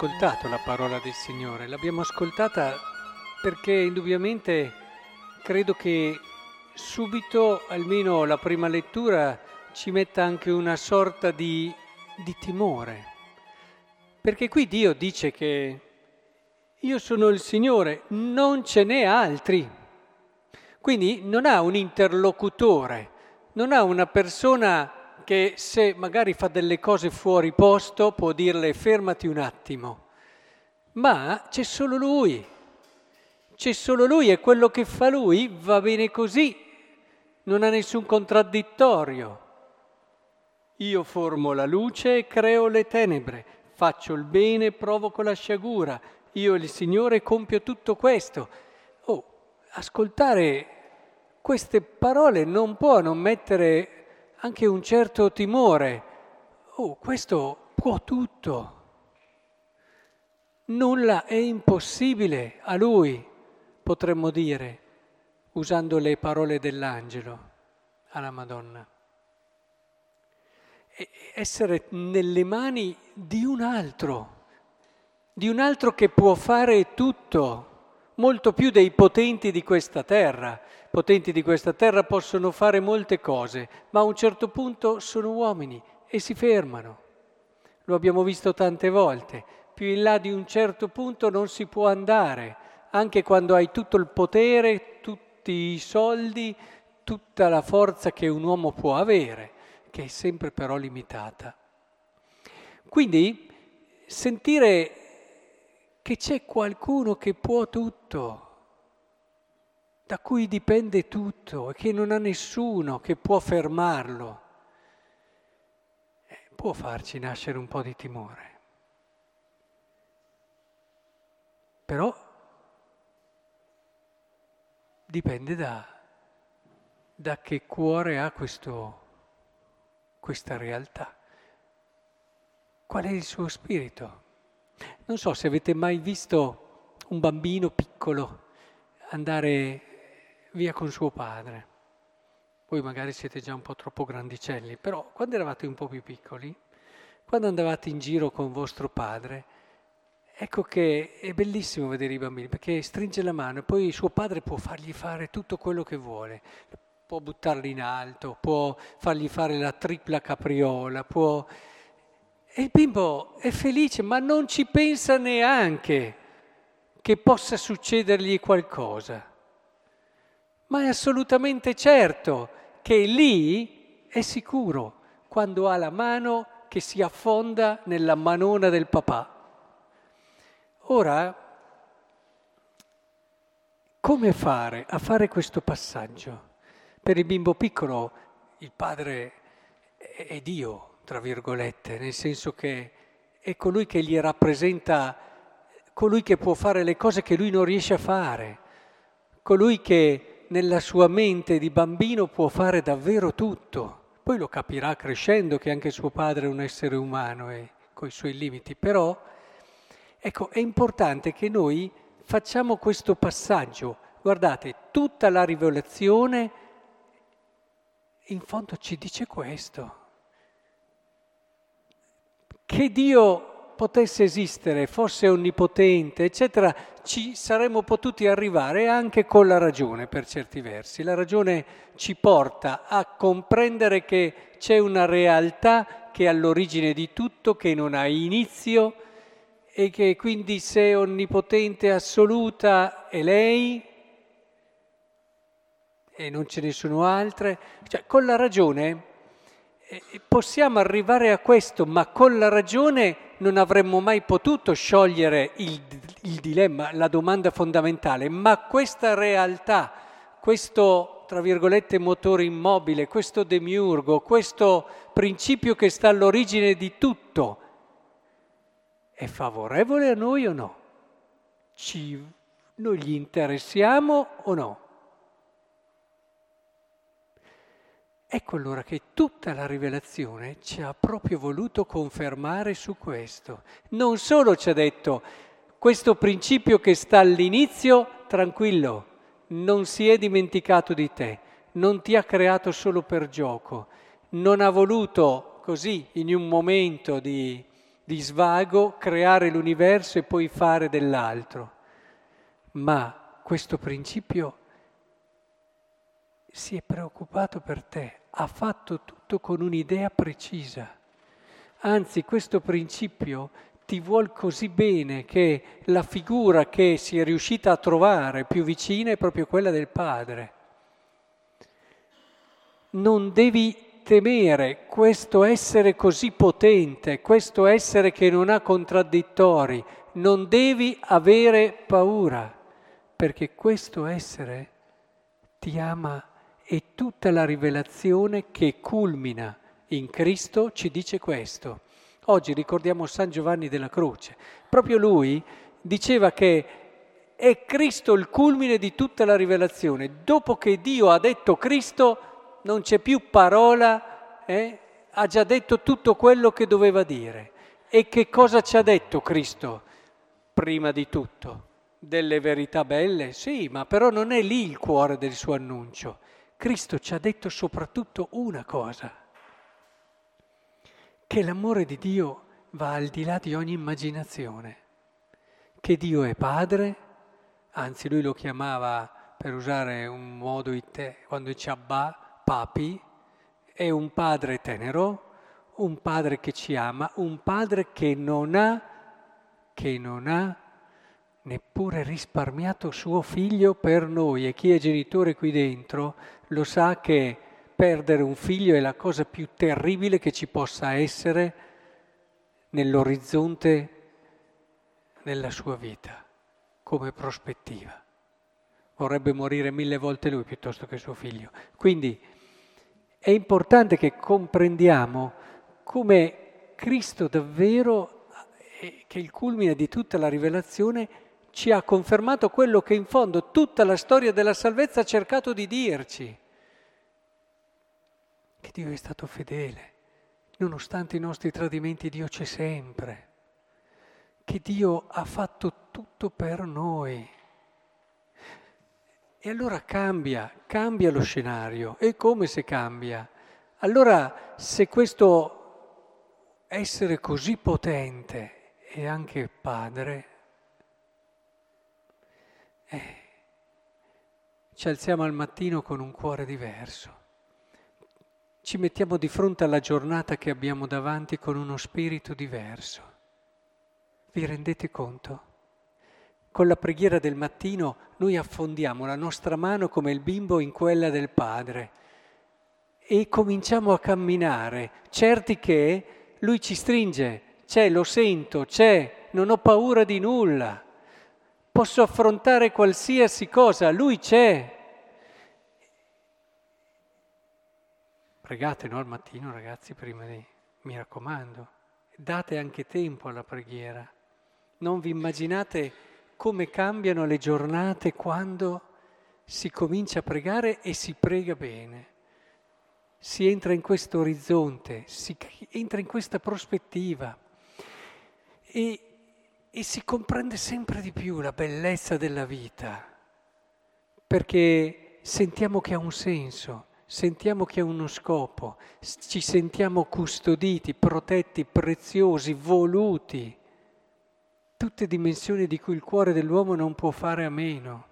ascoltato la parola del Signore, l'abbiamo ascoltata perché indubbiamente credo che subito, almeno la prima lettura, ci metta anche una sorta di, di timore. Perché qui Dio dice che io sono il Signore, non ce n'è altri. Quindi non ha un interlocutore, non ha una persona che se magari fa delle cose fuori posto può dirle fermati un attimo, ma c'è solo lui, c'è solo lui e quello che fa lui va bene così, non ha nessun contraddittorio. Io formo la luce e creo le tenebre, faccio il bene e provoco la sciagura, io il Signore compio tutto questo. Oh, ascoltare queste parole non può non mettere anche un certo timore. Oh, questo può tutto. Nulla è impossibile a lui, potremmo dire, usando le parole dell'angelo alla Madonna. E essere nelle mani di un altro, di un altro che può fare tutto molto più dei potenti di questa terra. Potenti di questa terra possono fare molte cose, ma a un certo punto sono uomini e si fermano. Lo abbiamo visto tante volte. Più in là di un certo punto non si può andare, anche quando hai tutto il potere, tutti i soldi, tutta la forza che un uomo può avere, che è sempre però limitata. Quindi sentire che c'è qualcuno che può tutto, da cui dipende tutto e che non ha nessuno che può fermarlo, eh, può farci nascere un po' di timore. Però dipende da, da che cuore ha questo, questa realtà. Qual è il suo spirito? Non so se avete mai visto un bambino piccolo andare via con suo padre. Voi magari siete già un po' troppo grandicelli, però quando eravate un po' più piccoli, quando andavate in giro con vostro padre, ecco che è bellissimo vedere i bambini perché stringe la mano e poi suo padre può fargli fare tutto quello che vuole. Può buttarli in alto, può fargli fare la tripla capriola, può e il bimbo è felice, ma non ci pensa neanche che possa succedergli qualcosa. Ma è assolutamente certo che lì è sicuro quando ha la mano che si affonda nella manona del papà. Ora, come fare a fare questo passaggio? Per il bimbo piccolo il padre è Dio, tra virgolette, nel senso che è colui che gli rappresenta, colui che può fare le cose che lui non riesce a fare, colui che nella sua mente di bambino può fare davvero tutto. Poi lo capirà crescendo che anche suo padre è un essere umano e con i suoi limiti, però ecco, è importante che noi facciamo questo passaggio. Guardate, tutta la rivelazione in fondo ci dice questo che Dio potesse esistere, fosse onnipotente, eccetera, ci saremmo potuti arrivare anche con la ragione per certi versi. La ragione ci porta a comprendere che c'è una realtà che è all'origine di tutto, che non ha inizio e che quindi se onnipotente assoluta è lei e non ce ne sono altre. Cioè, con la ragione possiamo arrivare a questo, ma con la ragione non avremmo mai potuto sciogliere il, il dilemma, la domanda fondamentale, ma questa realtà, questo, tra virgolette, motore immobile, questo demiurgo, questo principio che sta all'origine di tutto, è favorevole a noi o no? Ci, noi gli interessiamo o no? Ecco allora che tutta la rivelazione ci ha proprio voluto confermare su questo. Non solo ci ha detto questo principio che sta all'inizio, tranquillo, non si è dimenticato di te, non ti ha creato solo per gioco, non ha voluto così in un momento di, di svago, creare l'universo e poi fare dell'altro. Ma questo principio si è preoccupato per te, ha fatto tutto con un'idea precisa. Anzi, questo principio ti vuol così bene che la figura che si è riuscita a trovare più vicina è proprio quella del padre. Non devi temere questo essere così potente, questo essere che non ha contraddittori, non devi avere paura, perché questo essere ti ama e tutta la rivelazione che culmina in Cristo ci dice questo. Oggi ricordiamo San Giovanni della Croce. Proprio lui diceva che è Cristo il culmine di tutta la rivelazione. Dopo che Dio ha detto Cristo, non c'è più parola, eh? ha già detto tutto quello che doveva dire. E che cosa ci ha detto Cristo prima di tutto? Delle verità belle? Sì, ma però non è lì il cuore del suo annuncio. Cristo ci ha detto soprattutto una cosa, che l'amore di Dio va al di là di ogni immaginazione, che Dio è Padre, anzi lui lo chiamava, per usare un modo in te, quando dice Abba, papi, è un Padre tenero, un Padre che ci ama, un Padre che non ha, che non ha neppure risparmiato suo figlio per noi e chi è genitore qui dentro lo sa che perdere un figlio è la cosa più terribile che ci possa essere nell'orizzonte della sua vita, come prospettiva. Vorrebbe morire mille volte lui piuttosto che suo figlio. Quindi è importante che comprendiamo come Cristo davvero, eh, che è il culmine di tutta la rivelazione, ci ha confermato quello che in fondo tutta la storia della salvezza ha cercato di dirci, che Dio è stato fedele, nonostante i nostri tradimenti Dio c'è sempre, che Dio ha fatto tutto per noi. E allora cambia, cambia lo scenario. E come se cambia? Allora se questo essere così potente è anche padre, eh, ci alziamo al mattino con un cuore diverso. Ci mettiamo di fronte alla giornata che abbiamo davanti con uno spirito diverso. Vi rendete conto? Con la preghiera del mattino noi affondiamo la nostra mano come il bimbo in quella del padre e cominciamo a camminare, certi che lui ci stringe, c'è, lo sento, c'è, non ho paura di nulla posso affrontare qualsiasi cosa, Lui c'è. Pregate no, al mattino ragazzi prima di, mi raccomando, date anche tempo alla preghiera. Non vi immaginate come cambiano le giornate quando si comincia a pregare e si prega bene. Si entra in questo orizzonte, si entra in questa prospettiva. E e si comprende sempre di più la bellezza della vita, perché sentiamo che ha un senso, sentiamo che ha uno scopo, ci sentiamo custoditi, protetti, preziosi, voluti, tutte dimensioni di cui il cuore dell'uomo non può fare a meno.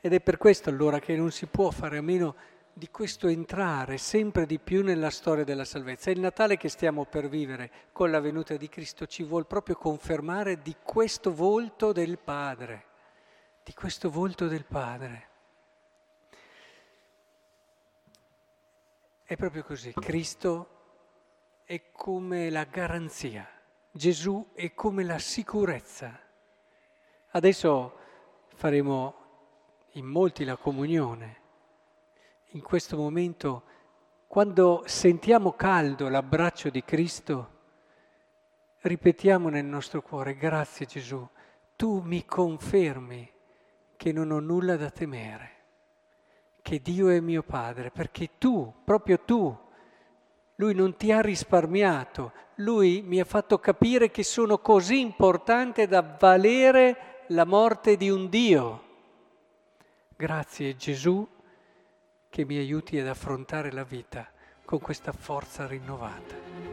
Ed è per questo allora che non si può fare a meno di questo entrare sempre di più nella storia della salvezza. Il Natale che stiamo per vivere con la venuta di Cristo ci vuole proprio confermare di questo volto del Padre, di questo volto del Padre. È proprio così, Cristo è come la garanzia, Gesù è come la sicurezza. Adesso faremo in molti la comunione in questo momento, quando sentiamo caldo l'abbraccio di Cristo, ripetiamo nel nostro cuore, grazie Gesù, tu mi confermi che non ho nulla da temere, che Dio è mio Padre, perché tu, proprio tu, lui non ti ha risparmiato, lui mi ha fatto capire che sono così importante da valere la morte di un Dio. Grazie Gesù che mi aiuti ad affrontare la vita con questa forza rinnovata.